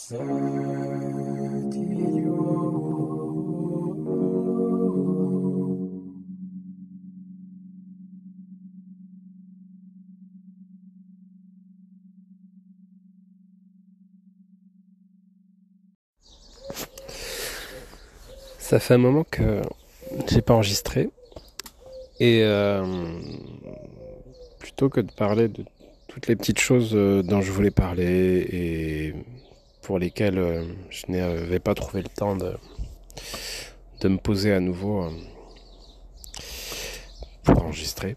Ça fait un moment que j'ai pas enregistré. Et euh, plutôt que de parler de toutes les petites choses euh, dont je voulais parler et pour lesquelles euh, je n'avais pas trouvé le temps de, de me poser à nouveau pour enregistrer,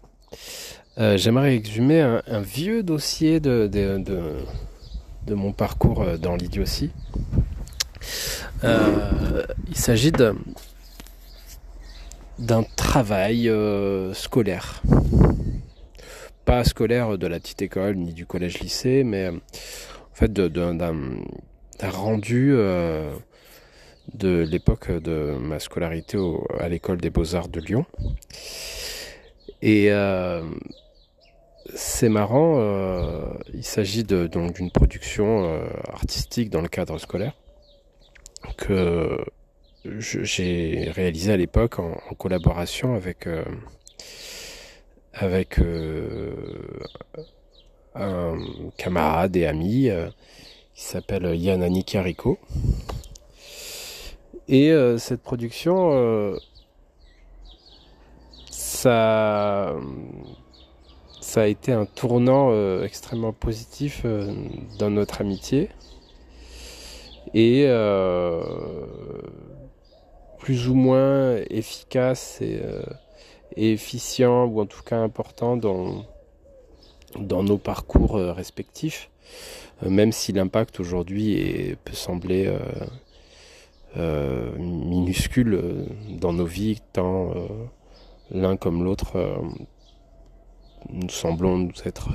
j'aimerais exhumer un, vieux dossier de, de, de mon parcours dans l'idiotie. Euh, il s'agit d'un travail euh, scolaire. Pas scolaire de la petite école ni du collège-lycée, mais en fait d'un rendu euh, de l'époque de ma scolarité à l'école des beaux-arts de Lyon. Et c'est marrant, il s'agit donc d'une production artistique dans le cadre scolaire que j'ai réalisé à l'époque en, collaboration avec euh, avec euh, un camarade et ami euh, qui s'appelle Yann Carrico. Et cette production, ça, ça a été un tournant extrêmement positif dans notre amitié et euh, plus ou moins efficace euh, et, efficient ou en tout cas important dans, dans nos parcours euh, respectifs, même si l'impact aujourd'hui peut sembler minuscule dans nos vies, tant l'un comme l'autre nous semblons nous être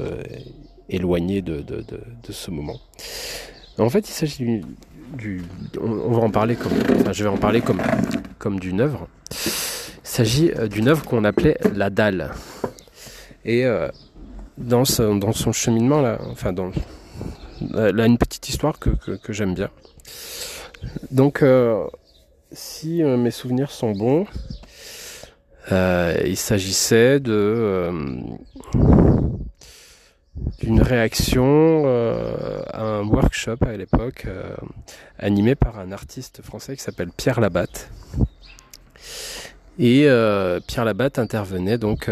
éloignés de, de, de, ce moment. En fait, il s'agit on, va en parler comme, je vais en parler comme, comme d'une œuvre. Il s'agit euh, d'une œuvre qu'on appelait la dalle. Et euh, dans, dans son cheminement là, enfin dans, là une petite histoire que, j'aime bien. Donc, euh, si mes souvenirs sont bons, il s'agissait de d'une réaction euh, à un workshop à l'époque euh, animé par un artiste français qui s'appelle Pierre Labatte. Et euh, Pierre Labatte intervenait donc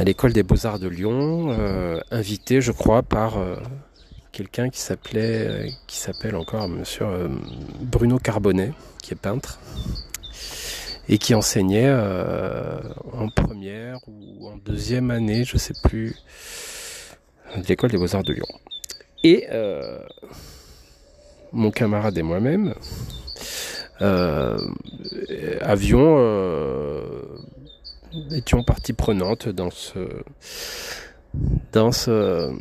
à l'école des beaux-arts de Lyon, invité je crois par quelqu'un qui s'appelait qui s'appelle encore monsieur Bruno Carbonnet, qui est peintre et qui enseignait euh, en première ou en deuxième année, je sais plus, de l'école des beaux-arts de Lyon. Et euh, mon camarade et moi-même euh, avions étions partie prenante dans ce dans ce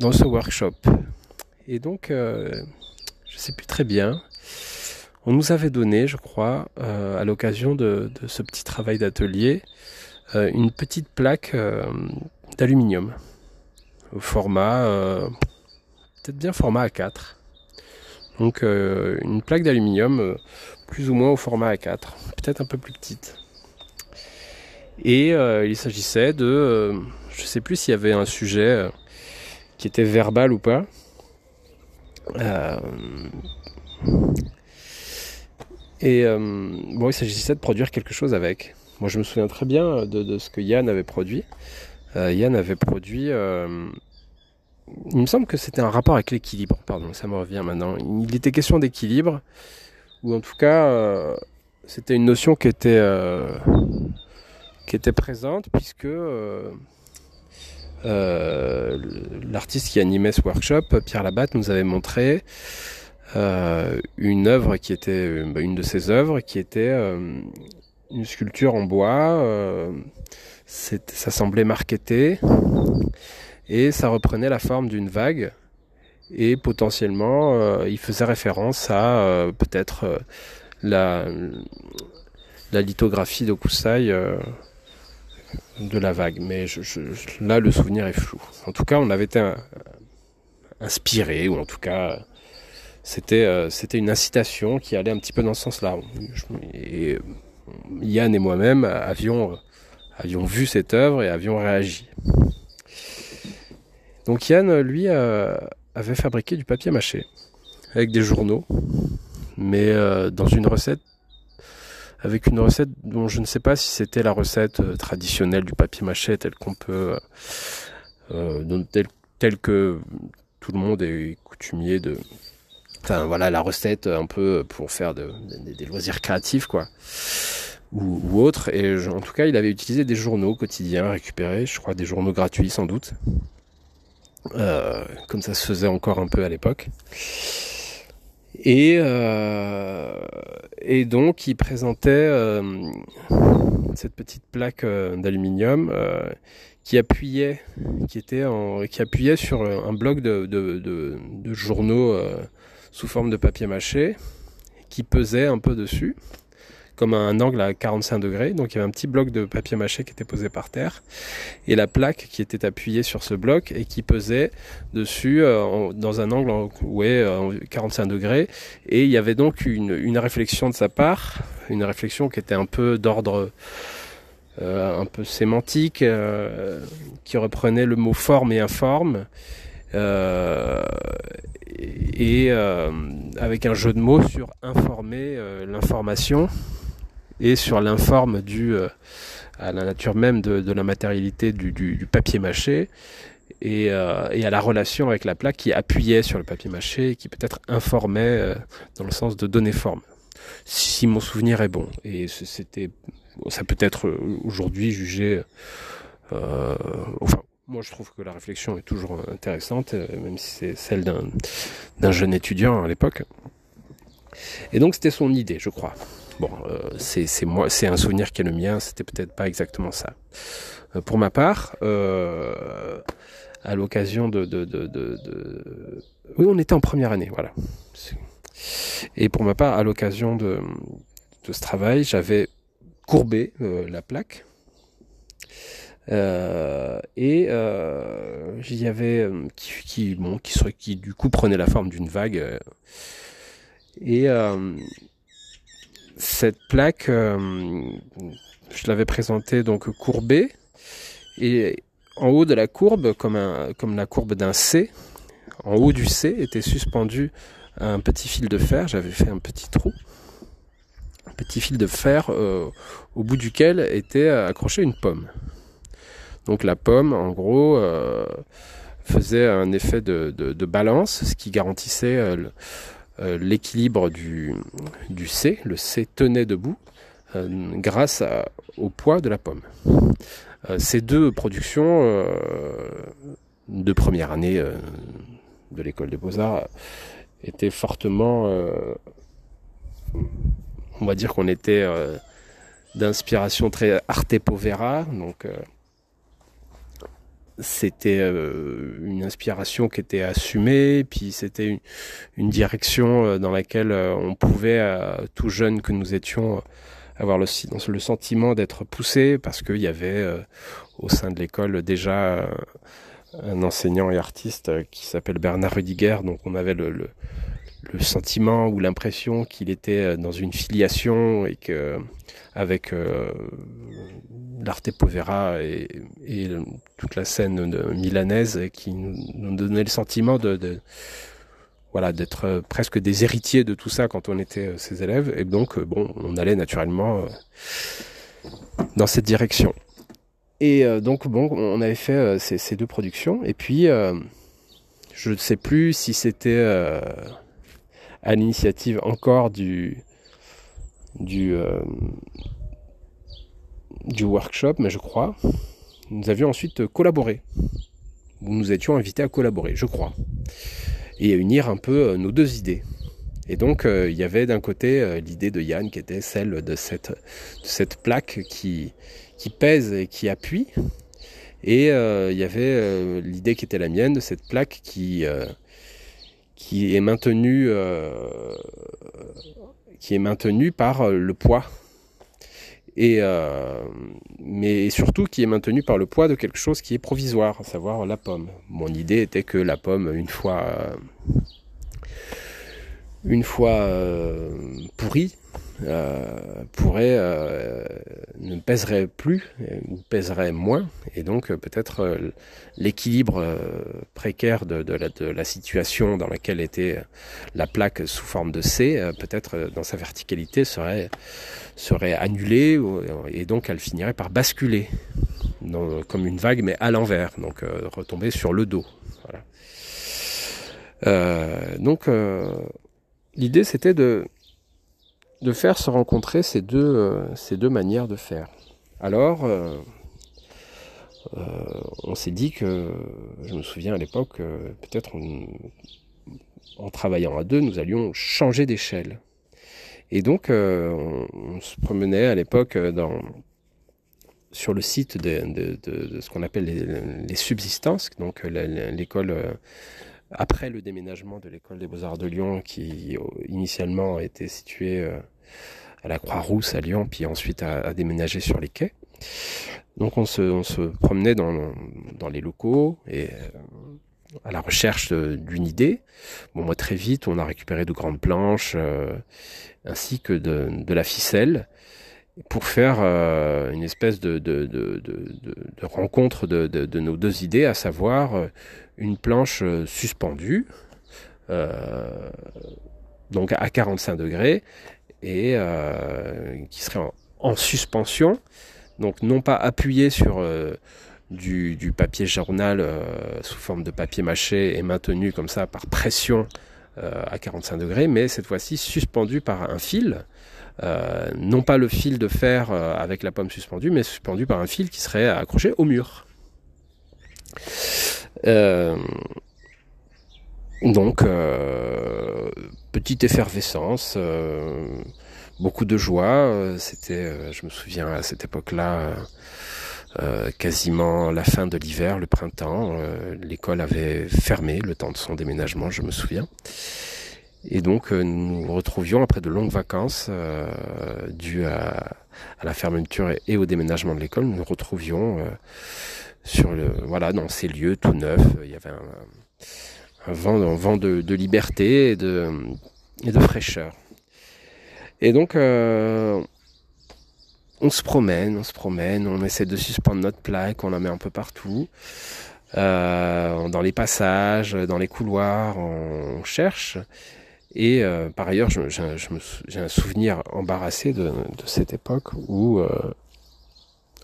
dans ce workshop. Et donc, je sais plus très bien. On nous avait donné, je crois, euh, à l'occasion de, ce petit travail d'atelier, euh, une petite plaque euh, d'aluminium au format, peut-être bien format A4. Donc une plaque d'aluminium plus ou moins au format A4, peut-être un peu plus petite. Et il s'agissait de, je ne sais plus s'il y avait un sujet qui était verbal ou pas. Et euh, bon, il s'agissait de produire quelque chose avec. Moi, je me souviens très bien de, ce que Yann avait produit. Euh, Yann avait produit. Euh, il me semble que c'était un rapport avec l'équilibre. Pardon, ça me revient maintenant. Il était question d'équilibre, ou en tout cas, c'était une notion qui était qui était présente puisque l'artiste qui animait ce workshop, Pierre Labatte, nous avait montré euh, une œuvre qui était euh, bah, une de ses œuvres qui était euh, une sculpture en bois. ça semblait marketé et ça reprenait la forme d'une vague et potentiellement il faisait référence à peut-être la, lithographie d'Okusai de la vague. Mais là, le souvenir est flou. En tout cas, on avait été inspiré, ou en tout cas, c'était c'était une incitation qui allait un petit peu dans ce sens-là. Et Yann et moi-même avions vu cette œuvre et avions réagi. Donc Yann, lui, avait fabriqué du papier mâché avec des journaux, mais dans une recette avec une recette dont je ne sais pas si c'était la recette euh, traditionnelle du papier mâché telle qu'on peut, euh, euh telle, que tout le monde est coutumier de, enfin voilà la recette un peu pour faire des loisirs créatifs quoi. Ou, autre. Et en tout cas il avait utilisé des journaux quotidiens récupérés je crois des journaux gratuits sans doute. Comme ça se faisait encore un peu à l'époque et, euh, et donc il présentait euh, cette petite plaque euh, d'aluminium qui appuyait, qui appuyait sur un bloc de journaux sous forme de papier mâché, qui pesait un peu dessus comme un angle à 45 degrés. Donc il y avait un petit bloc de papier mâché qui était posé par terre et la plaque qui était appuyée sur ce bloc et qui pesait dessus euh, dans un angle ouais, 45 degrés. Et il y avait donc une, réflexion de sa part, une réflexion qui était un peu d'ordre euh, un peu sémantique, euh, qui reprenait le mot forme et informe. Euh, et euh, avec un jeu de mots sur informer l'information et sur l'informe due euh, à la nature même de, la matérialité du, papier mâché et, euh, et, à la relation avec la plaque qui appuyait sur le papier mâché et qui peut-être informait euh, dans le sens de donner forme. Si, mon souvenir est bon. Et c'était, ça peut être aujourd'hui jugé, enfin, moi je trouve que la réflexion est toujours intéressante, même si c'est celle d'un jeune étudiant à l'époque. Et donc c'était son idée, je crois. Bon, euh, c'est moi, c'est un souvenir qui est le mien. C'était peut-être pas exactement ça. Euh, pour ma part, euh, à l'occasion de, oui, on était en première année, voilà. Et pour ma part, à l'occasion de, ce travail, j'avais courbé euh, la plaque. Et euh, j'y avait qui, qui, bon, qui, qui du coup prenait la forme d'une vague. et cette plaque, euh, je l'avais présentée donc courbée et en haut de la courbe, comme, la courbe d'un C, en haut du C était suspendu un petit fil de fer. J'avais fait un petit trou, un petit fil de fer euh, au bout duquel était accrochée une pomme. Donc la pomme, en gros, euh, faisait un effet de, balance, ce qui garantissait l'équilibre du, du C. Le C tenait debout euh, grâce au poids de la pomme. Euh, ces deux productions de première année de l'école des beaux-arts étaient fortement... on va dire qu'on était d'inspiration très arte povera, donc c'était euh, une inspiration qui était assumée, puis c'était une, direction euh, dans laquelle euh, on pouvait, tout jeune que nous étions, avoir le, le sentiment d'être poussé, parce qu'il y avait au sein de l'école déjà un enseignant et artiste qui s'appelle Bernard Rudiger, donc on avait le, le, le sentiment ou l'impression qu'il était dans une filiation et que avec l'Arte Povera et, toute la scène milanaise qui nous, donnait le sentiment de, voilà d'être euh, presque des héritiers de tout ça quand on était euh, ses élèves. Et donc euh, bon on allait naturellement dans cette direction. Et donc bon on avait fait ces, ces, deux productions. Et puis je ne sais plus si c'était à l'initiative encore du du workshop, mais je crois. Nous avions ensuite collaboré. Nous étions invités à collaborer, je crois. Et à unir un peu euh, nos deux idées. Et donc, euh, il y avait d'un côté euh, l'idée de Yann qui était celle de cette, plaque qui, pèse et qui appuie. Et il y avait l'idée qui était la mienne de cette plaque qui est maintenue par le poids et mais surtout qui est maintenu par le poids de quelque chose qui est provisoire, à savoir la pomme. Mon idée était que la pomme, une fois une fois pourrie, euh, pourrait euh, ne pèserait plus ou pèserait moins et donc euh, peut-être l'équilibre précaire de, la, situation dans laquelle était la plaque sous forme de C peut-être dans sa verticalité serait serait annulée et donc elle finirait par basculer comme une vague mais à l'envers donc retomber sur le dos voilà. donc l'idée c'était de de faire se rencontrer ces deux, euh, ces deux manières de faire. Alors, euh, euh, on s'est dit que, je me souviens à l'époque, peut-être en, travaillant à deux, nous allions changer d'échelle. Et donc, on, se promenait à l'époque dans sur le site de, ce qu'on appelle les, subsistances, donc l'école après le déménagement de l'école des beaux-arts de Lyon, qui initialement était située euh, à la Croix-Rousse à Lyon, puis ensuite a, déménagé sur les quais. Donc on se, promenait dans, les locaux et euh, à la recherche d'une idée. Moi très vite, on a récupéré de grandes planches euh, ainsi que de, la ficelle pour faire une espèce de, rencontre de, nos deux idées, à savoir une planche euh, suspendue, euh, donc à 45 degrés, et euh, qui serait en, suspension, donc non pas appuyée sur du, papier journal sous forme de papier mâché et maintenu comme ça par pression à 45 degrés, mais cette fois-ci suspendu par un fil. non pas le fil de fer avec la pomme suspendue, mais suspendu par un fil qui serait accroché au mur. Euh, donc, euh, petite effervescence, euh, beaucoup de joie. C'était, je me souviens à cette époque-là, quasiment la fin de l'hiver, le printemps. L'école avait fermé le temps de son déménagement, je me souviens. Et donc nous nous retrouvions après de longues vacances dues à, la fermeture et, au déménagement de l'école. Nous nous retrouvions sur le, voilà, dans ces lieux tout neufs. Il y avait un, vent, un vent de, liberté et de, et de fraîcheur. Et donc, euh, on se promène, on se promène, on essaie de suspendre notre plaque, on la met un peu partout. Euh, dans les passages, dans les couloirs, on cherche. Et euh, par ailleurs, j'ai un souvenir embarrassé de, cette époque où,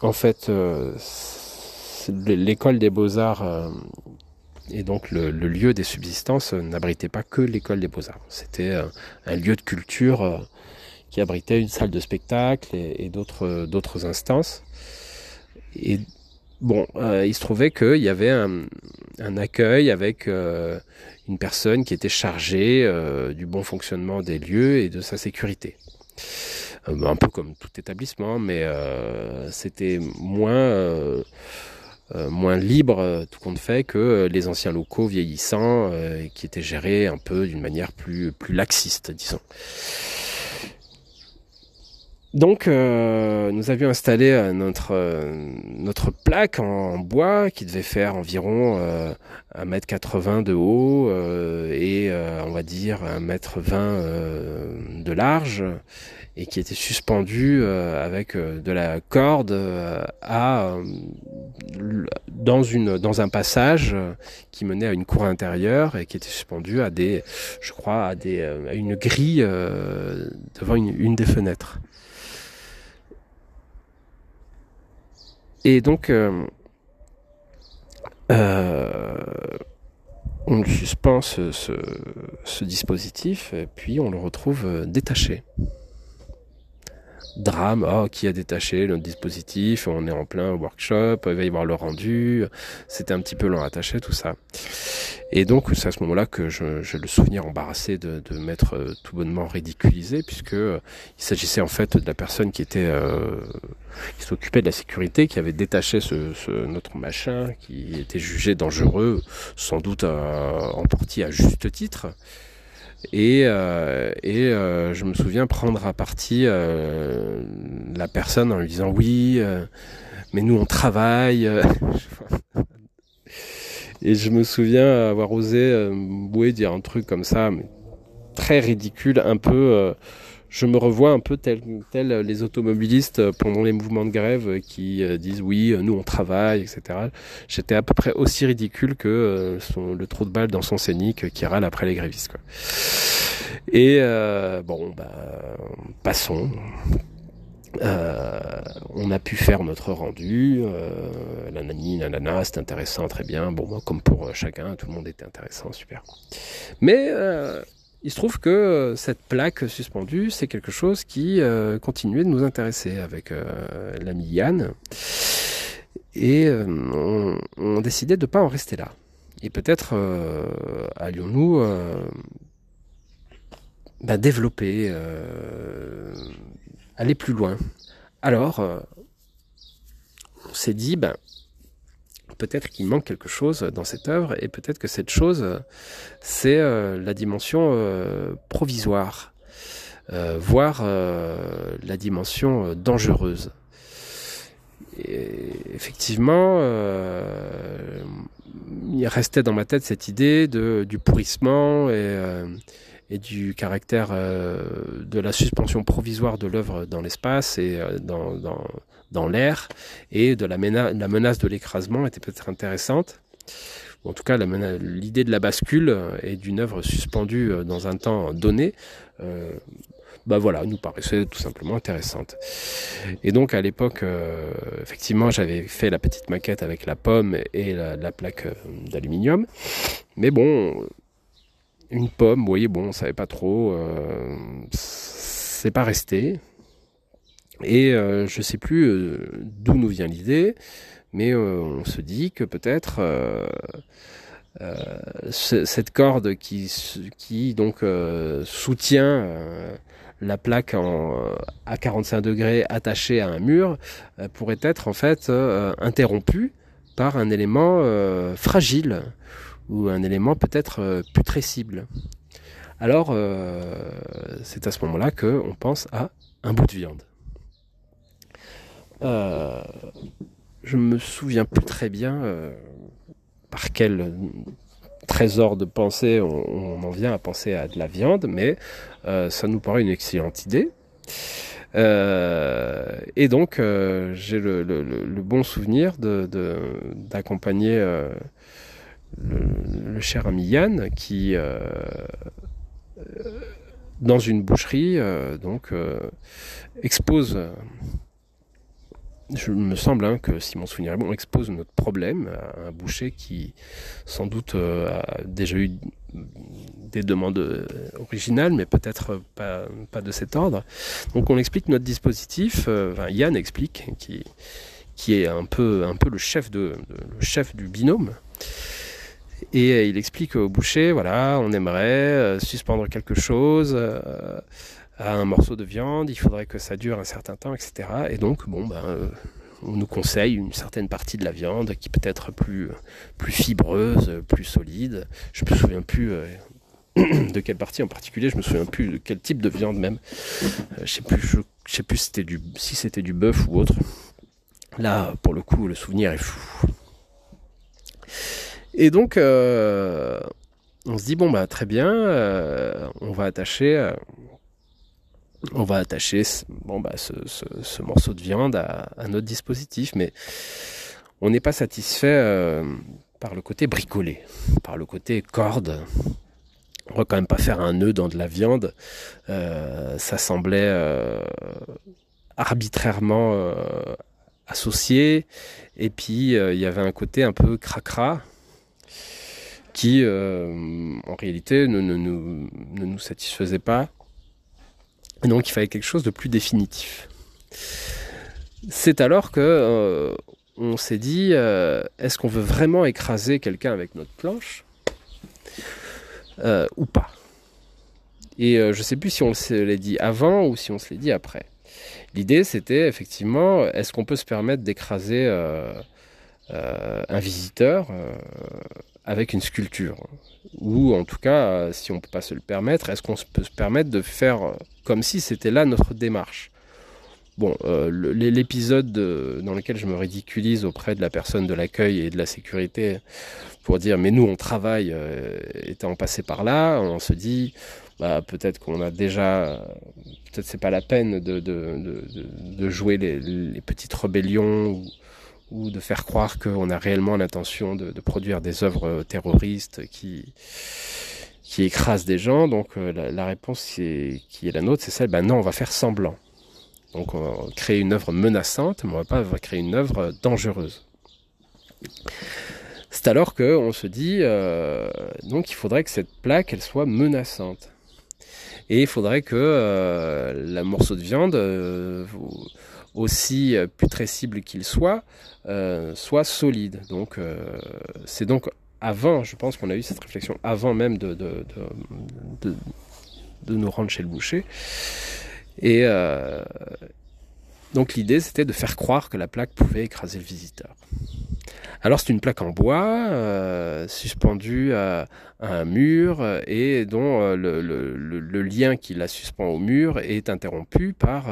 en fait, l'école des beaux-arts euh, et donc le, lieu des subsistances n'abritait pas que l'école des beaux-arts. C'était euh, un lieu de culture euh, qui abritait une salle de spectacle et, d'autres d'autres instances. Et bon, il se trouvait qu'il y avait un, accueil avec une personne qui était chargée du bon fonctionnement des lieux et de sa sécurité. un peu comme tout établissement, mais c'était moins euh, moins libre, euh, tout compte fait, que euh, les anciens locaux vieillissants qui étaient gérés un peu d'une manière plus, plus laxiste, disons. Donc, nous avions installé notre, notre plaque en, bois qui devait faire environ 1m80 de haut et on va dire 1m20 de large et qui était suspendu euh, avec euh, de la corde euh, à dans une dans un passage qui menait à une cour intérieure et qui était suspendu à des je crois à des à une grille devant une, une, des fenêtres. Et donc on suspend ce, ce, dispositif puis on le retrouve détaché drame, oh, qui a détaché le dispositif, on est en plein workshop, il va y avoir le rendu, c'était un petit peu long à attacher tout ça. Et donc c'est à ce moment-là que j'ai le souvenir embarrassé de, de m'être euh, tout bonnement ridiculisé, puisque euh, il s'agissait en fait de la personne qui était euh, qui s'occupait de la sécurité, qui avait détaché ce, ce, notre machin, qui était jugé dangereux, sans doute en partie à juste titre. Et, euh, et euh, je me souviens prendre à partie euh, la personne en lui disant oui, mais nous on travaille. et je me souviens avoir osé bouer dire un truc comme ça, très ridicule, un peu je me revois un peu tel, tel les automobilistes pendant les mouvements de grève qui euh, disent oui, nous on travaille, etc. J'étais à peu près aussi ridicule que euh, le trou de balle dans son scénic qui râle après les grévistes. Quoi. Et euh, bon, bah, passons. Euh, on a pu faire notre rendu, euh, nanani, nanana, c'est intéressant, très bien. Bon, comme pour chacun, tout le monde était intéressant, super. Mais euh, il se trouve que euh, cette plaque suspendue, c'est quelque chose qui euh, continuait de nous intéresser avec euh, l'ami Yann. Et on, décidait de ne pas en rester là. Et peut-être allions-nous bah, développer, aller plus loin. Alors, on s'est dit, ben, peut-être qu'il manque quelque chose dans cette œuvre et peut-être que cette chose, c'est euh, la dimension euh, provisoire, euh, voire la dimension dangereuse. Effectivement, il restait dans ma tête cette idée du pourrissement et, du caractère de la suspension provisoire de l'œuvre dans l'espace et dans, dans l'air et de la, la menace de l'écrasement était peut-être intéressante. en tout cas, l'idée de la bascule et d'une œuvre suspendue euh, dans un temps donné, euh, bah voilà, nous paraissait tout simplement intéressante. Et donc à l'époque, euh, effectivement, j'avais fait la petite maquette avec la pomme et la, la plaque euh, d'aluminium. Mais bon, une pomme, vous voyez, bon, on savait pas trop. Euh, c'est pas resté. Et euh, je sais plus euh, d'où nous vient l'idée, mais euh, on se dit que peut-être cette corde qui, donc soutient la plaque en, à 45 degrés attachée à un mur pourrait être en fait interrompue par un élément fragile ou un élément peut-être putrescible. Alors c'est à ce moment-là qu'on pense à un bout de viande. Euh, je me souviens plus très bien euh, par quel trésor de pensée on, en vient à penser à de la viande, mais euh, ça nous paraît une excellente idée. Et donc, j'ai le, bon souvenir d'accompagner le, le, cher ami Yann qui, dans une boucherie, donc, expose je me semble hein, que si mon souvenir est bon, on expose notre problème à un boucher qui sans doute euh, a déjà eu des demandes euh, originales, mais peut-être pas, de cet ordre. Donc on explique notre dispositif, euh, Yann explique, qui, qui est un peu, le, chef du binôme. Et il explique au boucher, voilà, on aimerait suspendre quelque chose. À un morceau de viande, il faudrait que ça dure un certain temps, etc. Et donc, bon, ben, euh, on nous conseille une certaine partie de la viande qui peut être plus, plus fibreuse, plus solide. Je me souviens plus euh, de quelle partie en particulier, je me souviens plus de quel type de viande même. Euh, je sais plus, je, sais plus si c'était du, bœuf ou autre. Là, pour le coup, le souvenir est fou. Et donc, on se dit bon bah très bien, on va attacher on va attacher bon, bah, ce, ce, ce, morceau de viande à, notre dispositif, mais on n'est pas satisfait euh, par le côté bricolé, par le côté corde. On va quand même pas faire un nœud dans de la viande. Euh, ça semblait euh, arbitrairement associé, et puis il y avait un côté un peu cracra qui, en réalité, ne nous satisfaisait pas donc il fallait quelque chose de plus définitif. C'est alors que euh, on s'est dit euh, est-ce qu'on veut vraiment écraser quelqu'un avec notre planche euh, ou pas? Et je sais plus si on se l'est dit avant ou si on se l'est dit après. L'idée c'était effectivement est-ce qu'on peut se permettre d'écraser un visiteur avec une sculpture. Ou en tout cas, si on ne peut pas se le permettre, est-ce qu'on peut se permettre de faire comme si c'était là notre démarche? Bon, euh, l'épisode dans lequel je me ridiculise auprès de la personne de l'accueil et de la sécurité pour dire mais nous on travaille euh, étant passé par là, on se dit bah, peut-être qu'on a déjà, peut-être c'est pas la peine de, jouer les, petites rébellions de faire croire qu'on a réellement l'intention de, produire des œuvres terroristes qui qui écrasent des gens. Donc euh, la, réponse qui est, la nôtre, c'est celle, bah non, on va faire semblant. Donc on va créer une œuvre menaçante, mais on va pas créer une œuvre dangereuse. C'est alors qu'on se dit, euh, donc il faudrait que cette plaque, elle soit menaçante. Et il faudrait que euh, la morceau de viande, euh, aussi putrescible qu'il soit, soit solide. Donc c'est donc avant, je pense qu'on a eu cette réflexion avant même de, nous rendre chez le boucher. Et euh, donc l'idée c'était de faire croire que la plaque pouvait écraser le visiteur. Alors c'est une plaque en bois euh, suspendue à, un mur et dont euh, le, lien qui la suspend au mur est interrompu par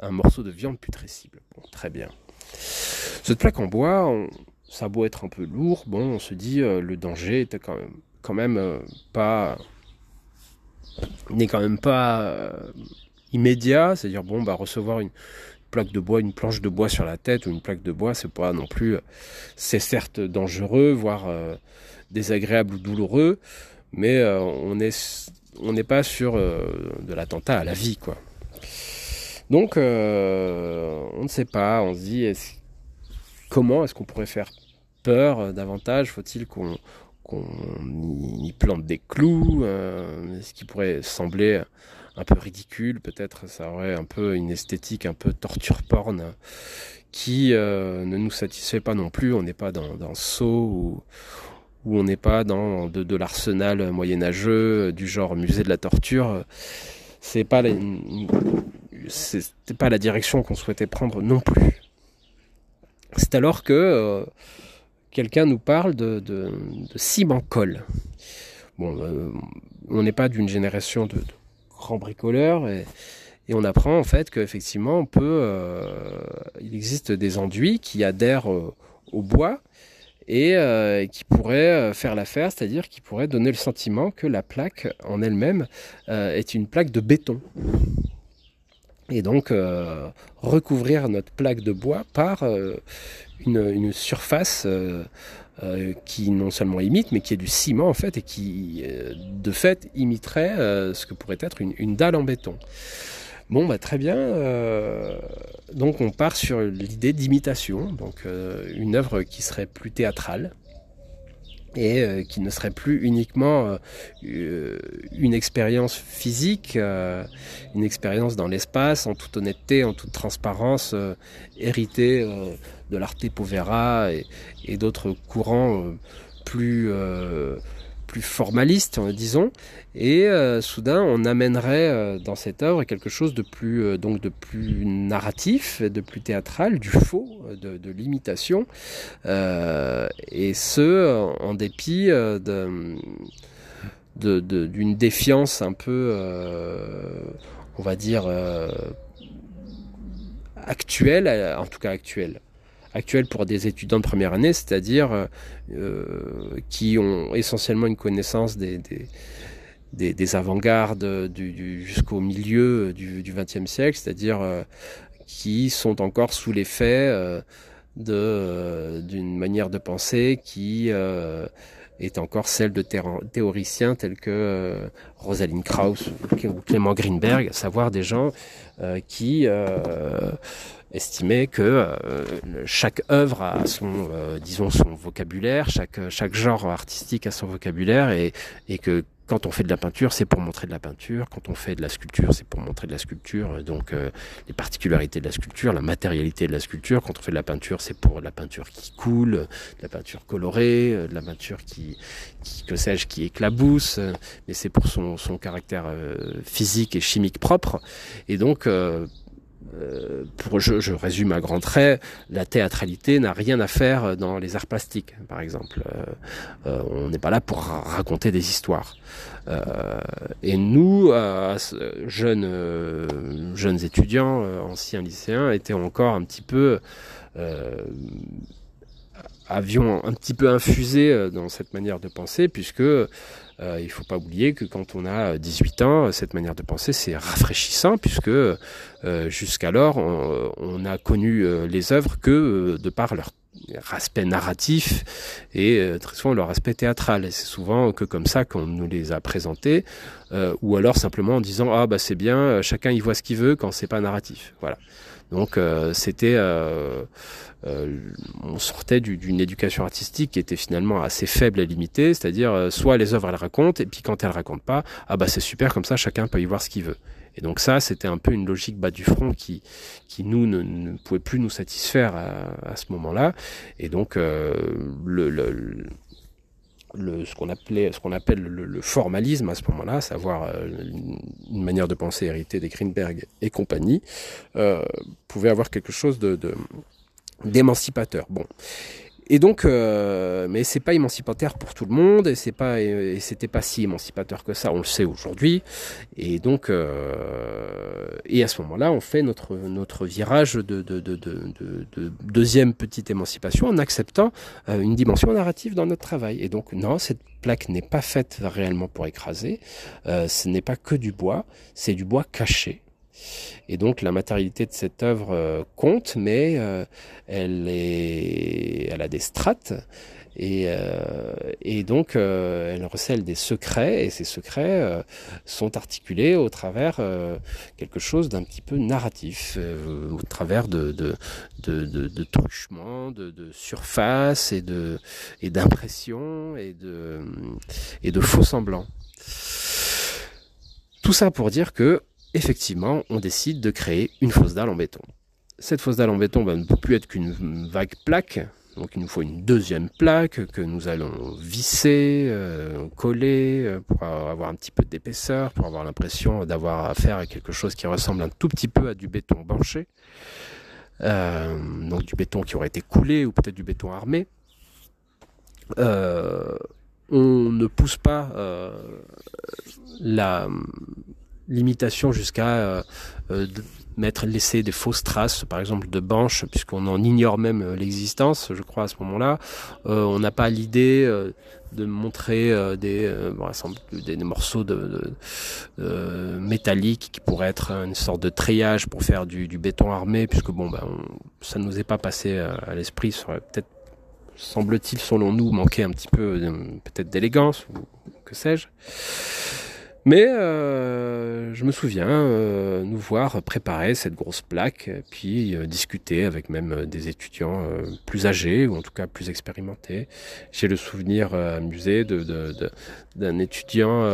un morceau de viande putrescible. très bien. Cette plaque en bois, ça a beau être un peu lourd, bon, on se dit le danger quand même, quand même pas n'est quand même pas immédiat, c'est-à-dire bon bah recevoir une plaque de bois, une planche de bois sur la tête ou une plaque de bois, c'est pas non plus, c'est certes dangereux, voire euh, désagréable ou douloureux, mais euh, on est on n'est pas sur euh, de l'attentat à la vie quoi. Donc on ne sait pas, on se dit comment est-ce qu'on pourrait faire peur davantage? Faut-il qu'on y plante des clous, ce qui pourrait sembler un peu ridicule, peut-être ça aurait un peu une esthétique un peu torture porn qui euh, ne nous satisfait pas non plus. On n'est pas dans, dans Saut ou, on n'est pas dans de, l'arsenal moyenâgeux du genre musée de la torture. C'est pas c'était pas la direction qu'on souhaitait prendre non plus. C'est alors que euh, quelqu'un nous parle de, de, colle. Bon, euh, on n'est pas d'une génération de, grand bricoleur et, on apprend en fait qu'effectivement on euh, il existe des enduits qui adhèrent au bois et qui pourraient faire l'affaire, c'est-à-dire qui pourraient donner le sentiment que la plaque en elle-même est une plaque de béton. Et donc recouvrir notre plaque de bois par une, une, surface euh, qui non seulement imite, mais qui est du ciment en fait, et qui euh, de fait imiterait euh, ce que pourrait être une, dalle en béton. Bon, bah, très bien. donc on part sur l'idée d'imitation, donc une œuvre qui serait plus théâtrale, et euh, qui ne serait plus uniquement euh, euh, une expérience physique, une expérience dans l'espace, en toute honnêteté, en toute transparence, héritée de l'arte povera et, et d'autres courants plus plus formaliste, disons, et euh, soudain on amènerait euh, dans cette œuvre quelque chose de plus euh, donc de plus narratif, de plus théâtral, du faux, de, l'imitation, et ce en dépit d'une défiance un peu, on va dire, actuelle, en tout cas actuelle, actuelle pour des étudiants de première année, c'est-à-dire euh, euh, qui ont essentiellement une connaissance des, des, avant-gardes du, jusqu'au milieu du XXe siècle, c'est-à-dire euh, qui sont encore sous l'effet de d'une manière de penser qui est encore celle de théoriciens tels que Rosalind Krauss ou Clément Greenberg, à savoir des gens qui estimait que euh, chaque œuvre a son, euh, disons, son vocabulaire, chaque, chaque genre artistique a son vocabulaire et, et que quand on fait de la peinture, c'est pour montrer de la peinture. Quand on fait de la sculpture, c'est pour montrer de la sculpture. Donc, euh, les particularités de la sculpture, la matérialité de la sculpture. Quand on fait de la peinture, c'est pour la peinture qui coule, de la peinture colorée, de la peinture qui, qui que sais-je, qui éclabousse. Mais c'est pour son, son caractère physique et chimique propre. Et donc, euh, pour, je, résume à grands traits, la théâtralité n'a rien à faire dans les arts plastiques, par exemple. Euh, on n'est pas là pour raconter des histoires. et nous, jeunes, jeunes étudiants, anciens lycéens, étions encore un petit peu avions un petit peu infusé dans cette manière de penser, puisque euh, il ne faut pas oublier que quand on a 18 ans, cette manière de penser, c'est rafraîchissant, puisque euh, jusqu'alors, on, a connu euh, les œuvres que de par leur aspect narratif et très souvent leur aspect théâtral. C'est souvent que comme ça qu'on nous les a présentés, ou alors simplement en disant ah bah c'est bien, chacun y voit ce qu'il veut quand c'est pas narratif. Voilà. Donc c'était euh, on sortait d'une éducation artistique qui était finalement assez faible et limitée, c'est-à-dire euh, soit les œuvres elles racontent, et puis quand elles racontent pas, ah bah c'est super comme ça, chacun peut y voir ce qu'il veut. Et donc ça, c'était un peu une logique bas du front qui, qui nous ne, pouvait plus nous satisfaire à, ce moment-là. Et donc euh, le, ce qu'on appelait, ce qu'on appelle le, formalisme à ce moment-là, savoir une manière de penser héritée des Greenberg et compagnie, pouvait avoir quelque chose d'émancipateur. Bon. Et donc, euh, mais c'est pas émancipateur pour tout le monde, et c'est pas, et c'était pas si émancipateur que ça, on le sait aujourd'hui. Et donc, euh, et à ce moment-là, on fait notre notre virage de, de, de, de deuxième petite émancipation en acceptant euh, une dimension narrative dans notre travail. Et donc, non, cette plaque n'est pas faite réellement pour écraser. Euh, ce n'est pas que du bois, c'est du bois caché. Et donc la matérialité de cette œuvre euh, compte, mais euh, elle, est, elle a des strates. Et, euh, et donc elle recèle des secrets, et ces secrets sont articulés au travers quelque chose d'un petit peu narratif, au travers de, de, de, de, de truchements, de, de surface et et d'impressions et de et de faux semblants. Tout ça pour dire que effectivement, on décide de créer une fosse dalle en béton. Cette fosse dalle en béton ne peut plus être qu'une vague plaque, donc il nous faut une deuxième plaque que nous allons visser, euh, coller euh, pour avoir un petit peu d'épaisseur, pour avoir l'impression d'avoir affaire à quelque chose qui ressemble un tout petit peu à du béton banché. Euh, donc du béton qui aurait été coulé ou peut-être du béton armé. on ne pousse pas la, limitation jusqu'à euh, euh, mettre laisser des fausses traces, par exemple de banches, puisqu'on en ignore même euh, l'existence, je crois à ce moment-là. on n'a pas l'idée de montrer des, des, morceaux de, de, métalliques qui pourraient être une sorte de treillage pour faire du, béton armé, puisque bon, ben, ça ne nous est pas passé à l'esprit, ça aurait peut-être semble-t-il, selon nous, manquer un petit peu peut-être d'élégance ou que sais-je. Mais euh, je me souviens euh, nous voir préparer cette grosse plaque, puis euh, discuter avec même des étudiants plus âgés ou en tout cas plus expérimentés. J'ai le souvenir amusé de, d'un étudiant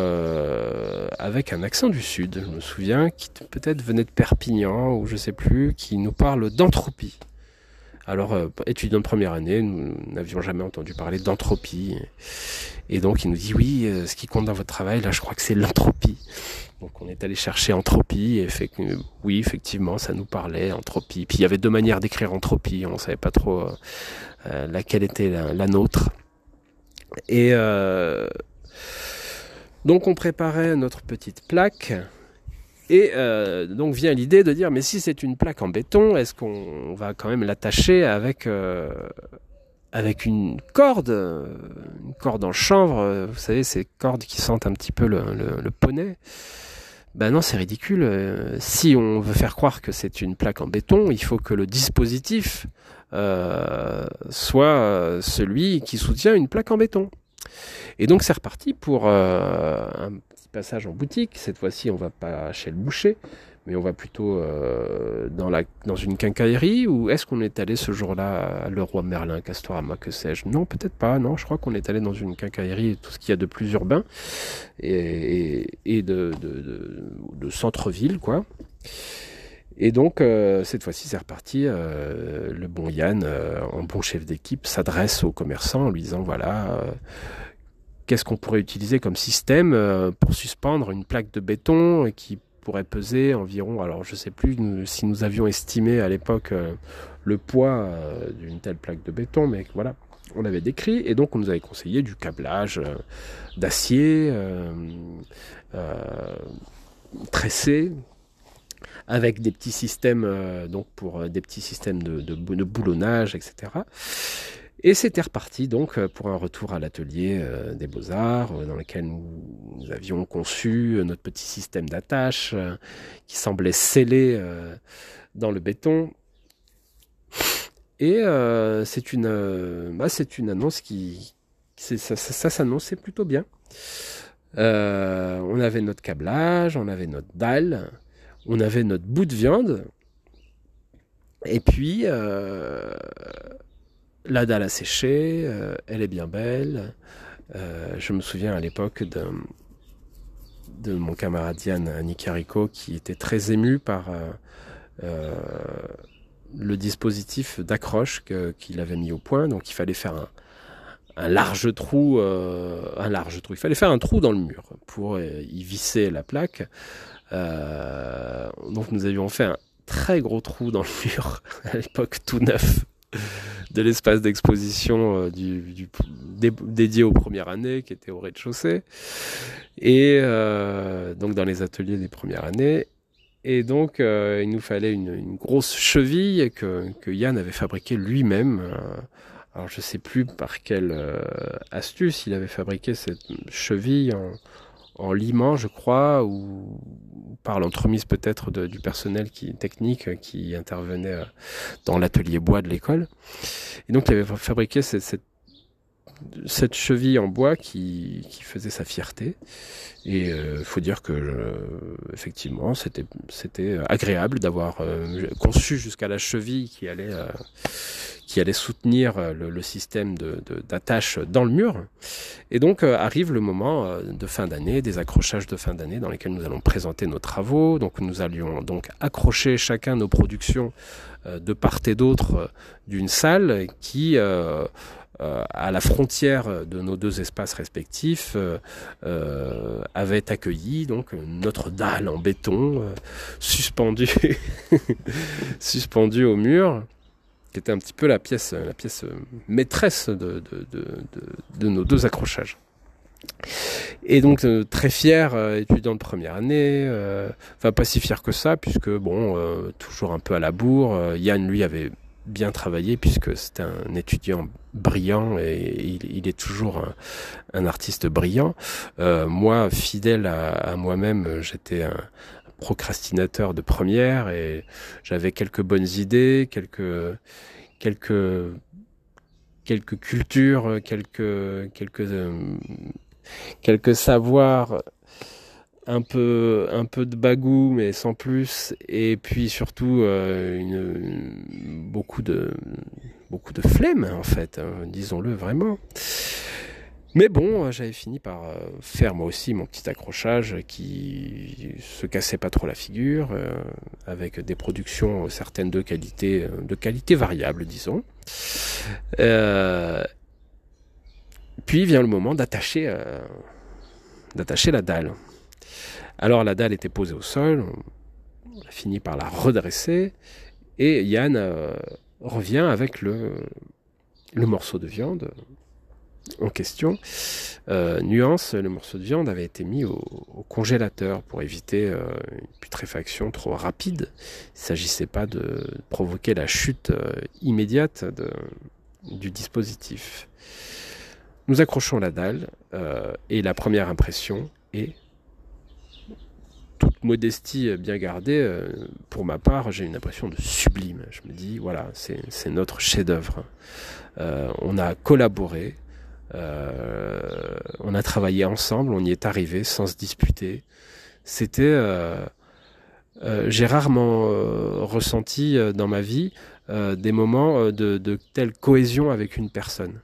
avec un accent du sud, je me souviens, qui peut-être venait de Perpignan ou je sais plus, qui nous parle d'entropie. Alors, euh, étudiant de première année, nous n'avions jamais entendu parler d'entropie. Et donc, il nous dit, oui, euh, ce qui compte dans votre travail, là, je crois que c'est l'entropie. Donc, on est allé chercher entropie, et fait oui, effectivement, ça nous parlait, entropie. Puis, il y avait deux manières d'écrire entropie, on ne savait pas trop euh, laquelle était la nôtre. Et donc, on préparait notre petite plaque, et euh, donc vient l'idée de dire, mais si c'est une plaque en béton, est-ce qu'on va quand même l'attacher avec euh, avec une corde, une corde en chanvre, vous savez, ces cordes qui sentent un petit peu le, poney? Ben non, c'est ridicule. Si on veut faire croire que c'est une plaque en béton, il faut que le dispositif euh, soit celui qui soutient une plaque en béton. Et donc c'est reparti pour euh, un passage en boutique. Cette fois-ci, on va pas chez le boucher, mais on va plutôt euh, dans, la, dans une quincaillerie ou est-ce qu'on est allé ce jour-là à Leroy Merlin, Castorama, que sais-je? Non, peut-être pas. Non, je crois qu'on est allé dans une quincaillerie, tout ce qu'il y a de plus urbain et, de, de, centre-ville, quoi. Et donc, euh, cette fois-ci, c'est reparti. Euh, le bon Yann, en bon chef d'équipe, s'adresse aux commerçants en lui disant, voilà qu'est-ce qu'on pourrait utiliser comme système euh, pour suspendre une plaque de béton qui pourrait peser environ, alors je sais plus si nous avions estimé à l'époque le poids d'une telle plaque de béton, mais voilà, on avait décrit, et donc on nous avait conseillé du câblage d'acier tressé, avec des petits systèmes, donc pour des petits systèmes de, de boulonnage, etc. Et c'était reparti donc euh, pour un retour à l'atelier euh, des beaux-arts euh, dans lequel nous, avions conçu notre petit système d'attache qui semblait scellé dans le béton. Et c'est une, bah, c'est une annonce qui, ça, ça, ça s'annonçait plutôt bien. on avait notre câblage, on avait notre dalle, on avait notre bout de viande. Et puis, la dalle a séché, euh, elle est bien belle. Euh, je me souviens à l'époque de, mon camarade Yann Nicarico qui était très ému par euh, le dispositif d'accroche qu'il avait mis au point. Donc il fallait faire un, large trou, un large trou. Il fallait faire un trou dans le mur pour y visser la plaque. donc nous avions fait un très gros trou dans le mur à l'époque tout neuf de l'espace d'exposition euh, dédié aux premières années, qui était au rez-de-chaussée, et euh, donc dans les ateliers des premières années. Et donc, euh, il nous fallait une, grosse cheville que, que, Yann avait fabriquée lui-même. alors, je sais plus par quelle astuce il avait fabriqué cette cheville en, en limant, je crois, ou par l'entremise peut-être du personnel qui, technique qui intervenait euh, dans l'atelier bois de l'école. Et donc il avait fabriqué cette, cette cette cheville en bois qui, faisait sa fierté. Et il euh, faut dire que euh, effectivement, c'était agréable d'avoir euh, conçu jusqu'à la cheville qui allait allait soutenir le, système d'attache dans le mur. Et donc arrive le moment de fin d'année, des accrochages de fin d'année dans lesquels nous allons présenter nos travaux. Donc nous allions donc accrocher chacun nos productions de part et d'autre d'une salle qui euh, à la frontière de nos deux espaces respectifs, euh, euh, avait accueilli donc notre dalle en béton suspendue, suspendue au mur qui était un petit peu la pièce, la pièce maîtresse de nos deux accrochages. Et donc très fier, étudiant de première année, enfin pas si fier que ça, puisque bon, toujours un peu à la bourre. Yann lui avait bien travaillé puisque c'est un étudiant brillant et il, est toujours un, artiste brillant. Euh, moi, fidèle à, moi-même, j'étais un procrastinateur de première et j'avais quelques bonnes idées, quelques quelques quelques cultures, quelques quelques euh, quelques savoirs un peu de bagou mais sans plus. Et puis surtout euh, beaucoup de beaucoup flemme en fait hein, disons-le vraiment. Mais bon j'avais fini par euh, faire moi aussi mon petit accrochage qui se cassait pas trop la figure euh, avec des productions certaines de qualité de qualité variable disons. Puis vient le moment d'attacher d'attacher la dalle alors la dalle était posée au sol, on a fini par la redresser, et Yann euh, revient avec le, morceau de viande en question. Euh, nuance, le morceau de viande avait été mis au, congélateur pour éviter euh, une putréfaction trop rapide. Il ne s'agissait pas de provoquer la chute immédiate du dispositif. Nous accrochons la dalle et la première impression est toute modestie bien gardée, euh, pour ma part, j'ai une impression de sublime. Je me dis, voilà, c'est notre chef-d'œuvre. Euh, on a collaboré, euh, on a travaillé ensemble, on y est arrivé sans se disputer. C'était, j'ai rarement ressenti dans ma vie des moments de, de telle cohésion avec une personne.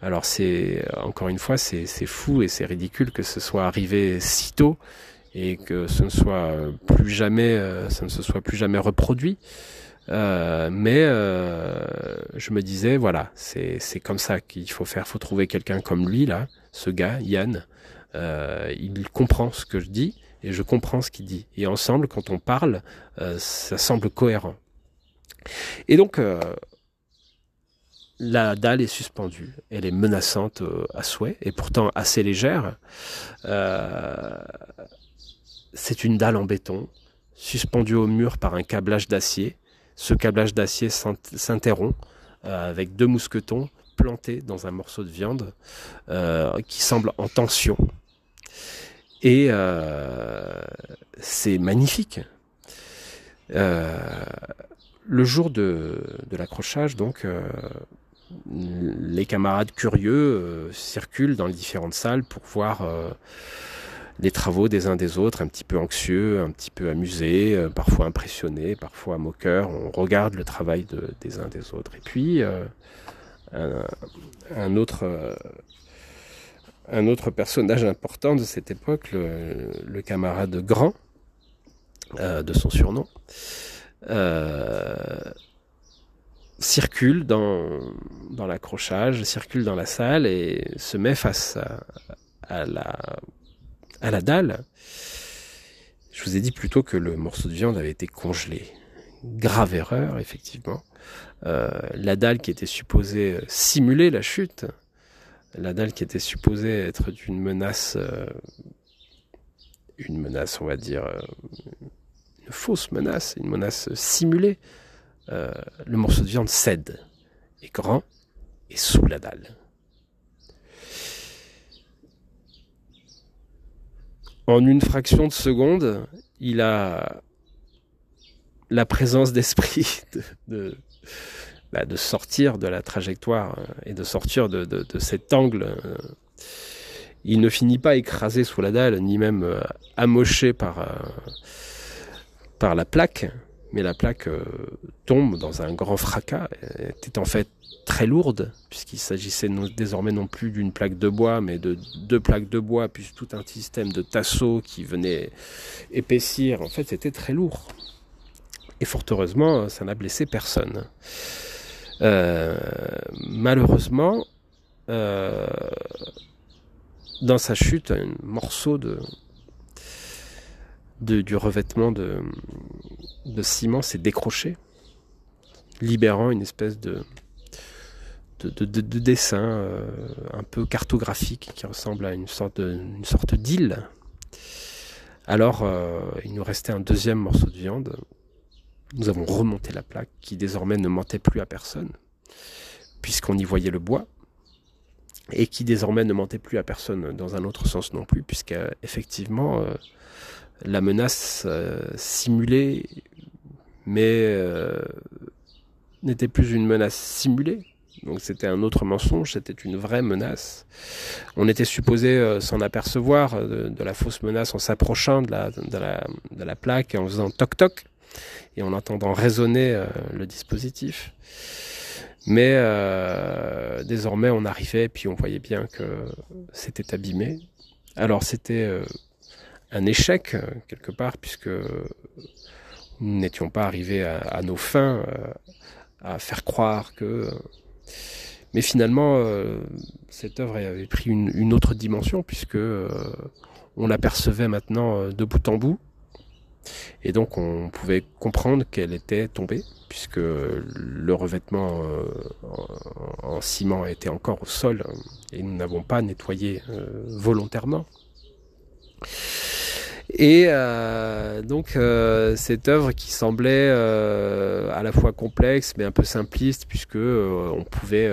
Alors c'est encore une fois c'est fou et c'est ridicule que ce soit arrivé si tôt et que ce ne soit plus jamais, euh, ça ne se soit plus jamais reproduit. Euh, mais euh, je me disais, voilà, c'est c'est comme ça qu'il faut faire. Faut trouver quelqu'un comme lui là, ce gars, Yann. il comprend ce que je dis et je comprends ce qu'il dit. Et ensemble, quand on parle, euh, ça semble cohérent. Et donc, euh, la dalle est suspendue. Elle est menaçante euh, à souhait, et pourtant assez légère. C'est une dalle en béton, suspendue au mur par un câblage d'acier. Ce câblage d'acier s'interrompt avec deux mousquetons plantés dans un morceau de viande qui semble en tension. Et euh, c'est magnifique. Euh, le jour de, l'accrochage, donc, euh, les camarades curieux circulent dans les différentes salles pour voir les travaux des uns des autres, un petit peu anxieux, un petit peu amusés, parfois impressionnés, parfois moqueurs. On regarde le travail des uns des autres. Et puis, un, autre un autre personnage important de cette époque, le, camarade Grand, euh, de son surnom, euh, circule dans l'accrochage, circule dans la salle et se met face à, la, à la dalle. Je vous ai dit plutôt que le morceau de viande avait été congelé. Grave erreur, effectivement. Euh, la dalle qui était supposée simuler la chute la dalle qui était supposée être une menace, euh, une menace, on va dire, euh, une fausse menace, une menace simulée, euh, le morceau de viande cède, est grand et sous la dalle. En une fraction de seconde, il a la présence d'esprit de bah, de sortir de la trajectoire euh, et de sortir de, cet angle. Euh. Il ne finit pas écrasé sous la dalle, ni même euh, amoché par, par la plaque, mais la plaque tombe dans un grand fracas. Était en fait très lourde, puisqu'il s'agissait désormais non plus d'une plaque de bois, mais de deux plaques de bois, puis tout un système de tasseaux qui venait épaissir. En fait, c'était très lourd. Et fort heureusement, ça n'a blessé personne. Euh, malheureusement, euh, dans sa chute, un morceau de, du revêtement de, ciment s'est décroché, libérant une espèce de, de, dessin euh, un peu cartographique qui ressemble à une sorte, une sorte d'île. Alors, il nous restait un deuxième morceau de viande nous avons remonté la plaque qui désormais ne mentait plus à personne, puisqu'on y voyait le bois, et qui désormais ne mentait plus à personne dans un autre sens non plus, puisque effectivement euh, la menace euh, simulée, mais euh, n'était plus une menace simulée. Donc c'était un autre mensonge, c'était une vraie menace. On était supposé s'en apercevoir de, la fausse menace en s'approchant de la, de, la, de la plaque et en faisant toc toc et en entendant résonner euh, le dispositif. Mais euh, désormais, on arrivait et puis on voyait bien que c'était abîmé. Alors c'était euh, un échec quelque part puisque nous n'étions pas arrivés à, nos fins, à faire croire que. Mais finalement, cette œuvre avait pris une, autre dimension puisque on l'apercevait maintenant de bout en bout. Et donc on pouvait comprendre qu'elle était tombée, puisque le revêtement euh, en, ciment était encore au sol et nous n'avons pas nettoyé euh, volontairement. Et euh, donc cette œuvre qui semblait à la fois complexe mais un peu simpliste puisque on pouvait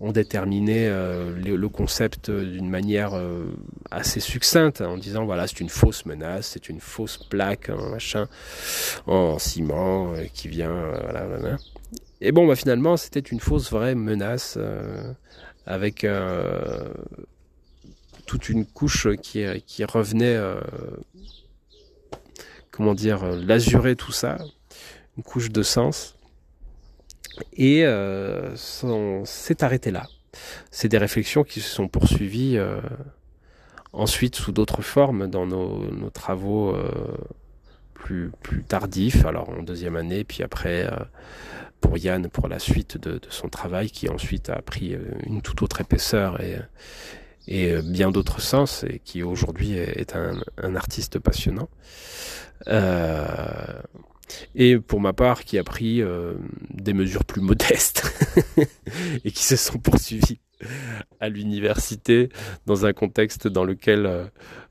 ont déterminé euh, le, concept d'une manière euh, assez succincte en disant voilà c'est une fausse menace, c'est une fausse plaque, un machin en ciment euh, qui vient voilà, voilà, Et bon bah finalement c'était une fausse vraie menace avec toute une couche qui, qui revenait comment dire l'azurer tout ça, une couche de sens et euh, c'est arrêté là. C'est des réflexions qui se sont poursuivies euh, ensuite sous d'autres formes dans nos, travaux euh, plus, tardifs, alors en deuxième année, puis après euh, pour Yann pour la suite de, de, son travail qui ensuite a pris une toute autre épaisseur et, et bien d'autres sens, et qui aujourd'hui est un, artiste passionnant. Euh, et pour ma part, qui a pris euh, des mesures plus modestes et qui se sont poursuivies à l'université dans un contexte dans lequel euh,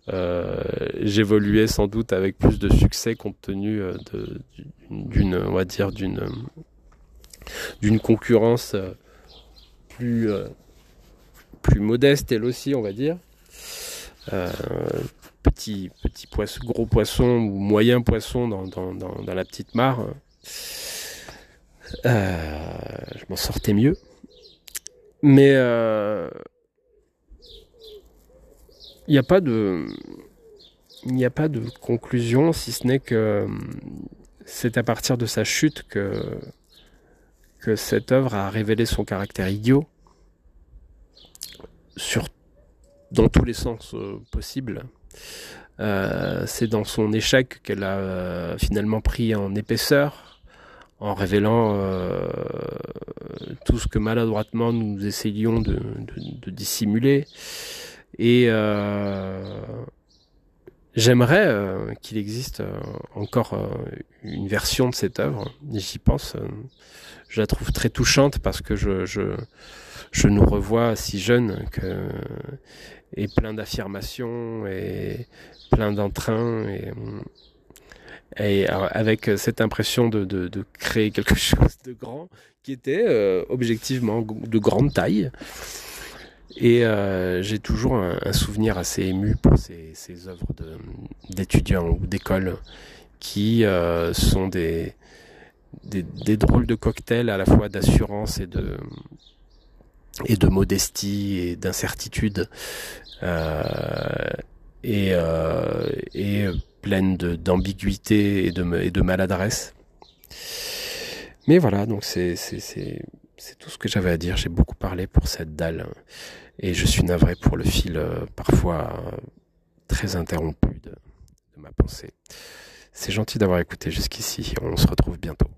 euh j'évoluais sans doute avec plus de succès compte tenu d'une, on va dire, d'une d'une concurrence plus plus modeste elle aussi, on va dire. Euh, petit, petit poisson, gros poisson ou moyen poisson dans, la petite mare, euh, je m'en sortais mieux. Mais euh, il n'y a pas de il n'y a pas de conclusion si ce n'est que c'est à partir de sa chute que que cette œuvre a révélé son caractère idiot dans tous les sens euh, possibles euh, c'est dans son échec qu'elle a euh, finalement pris en épaisseur en révélant tout ce que maladroitement nous essayions de, dissimuler. Et j'aimerais qu'il existe encore une version de cette œuvre. J'y pense. je la trouve très touchante parce que je, je nous revois si jeunes et plein d'affirmations et plein d'entrain et, avec cette impression de, créer quelque chose de grand qui était euh, objectivement de grande taille. Et euh, j'ai toujours un, souvenir assez ému pour ces, œuvres d'étudiants ou d'école qui euh, sont des, des, drôles de cocktails à la fois d'assurance et de, et de modestie et d'incertitude euh, et, euh, et pleine d'ambiguïté et de, et de maladresse. Mais voilà, donc c'est tout ce que j'avais à dire. J'ai beaucoup parlé pour cette dalle et je suis navré pour le fil euh, parfois très interrompu de, de ma pensée. C'est gentil d'avoir écouté jusqu'ici. On se retrouve bientôt.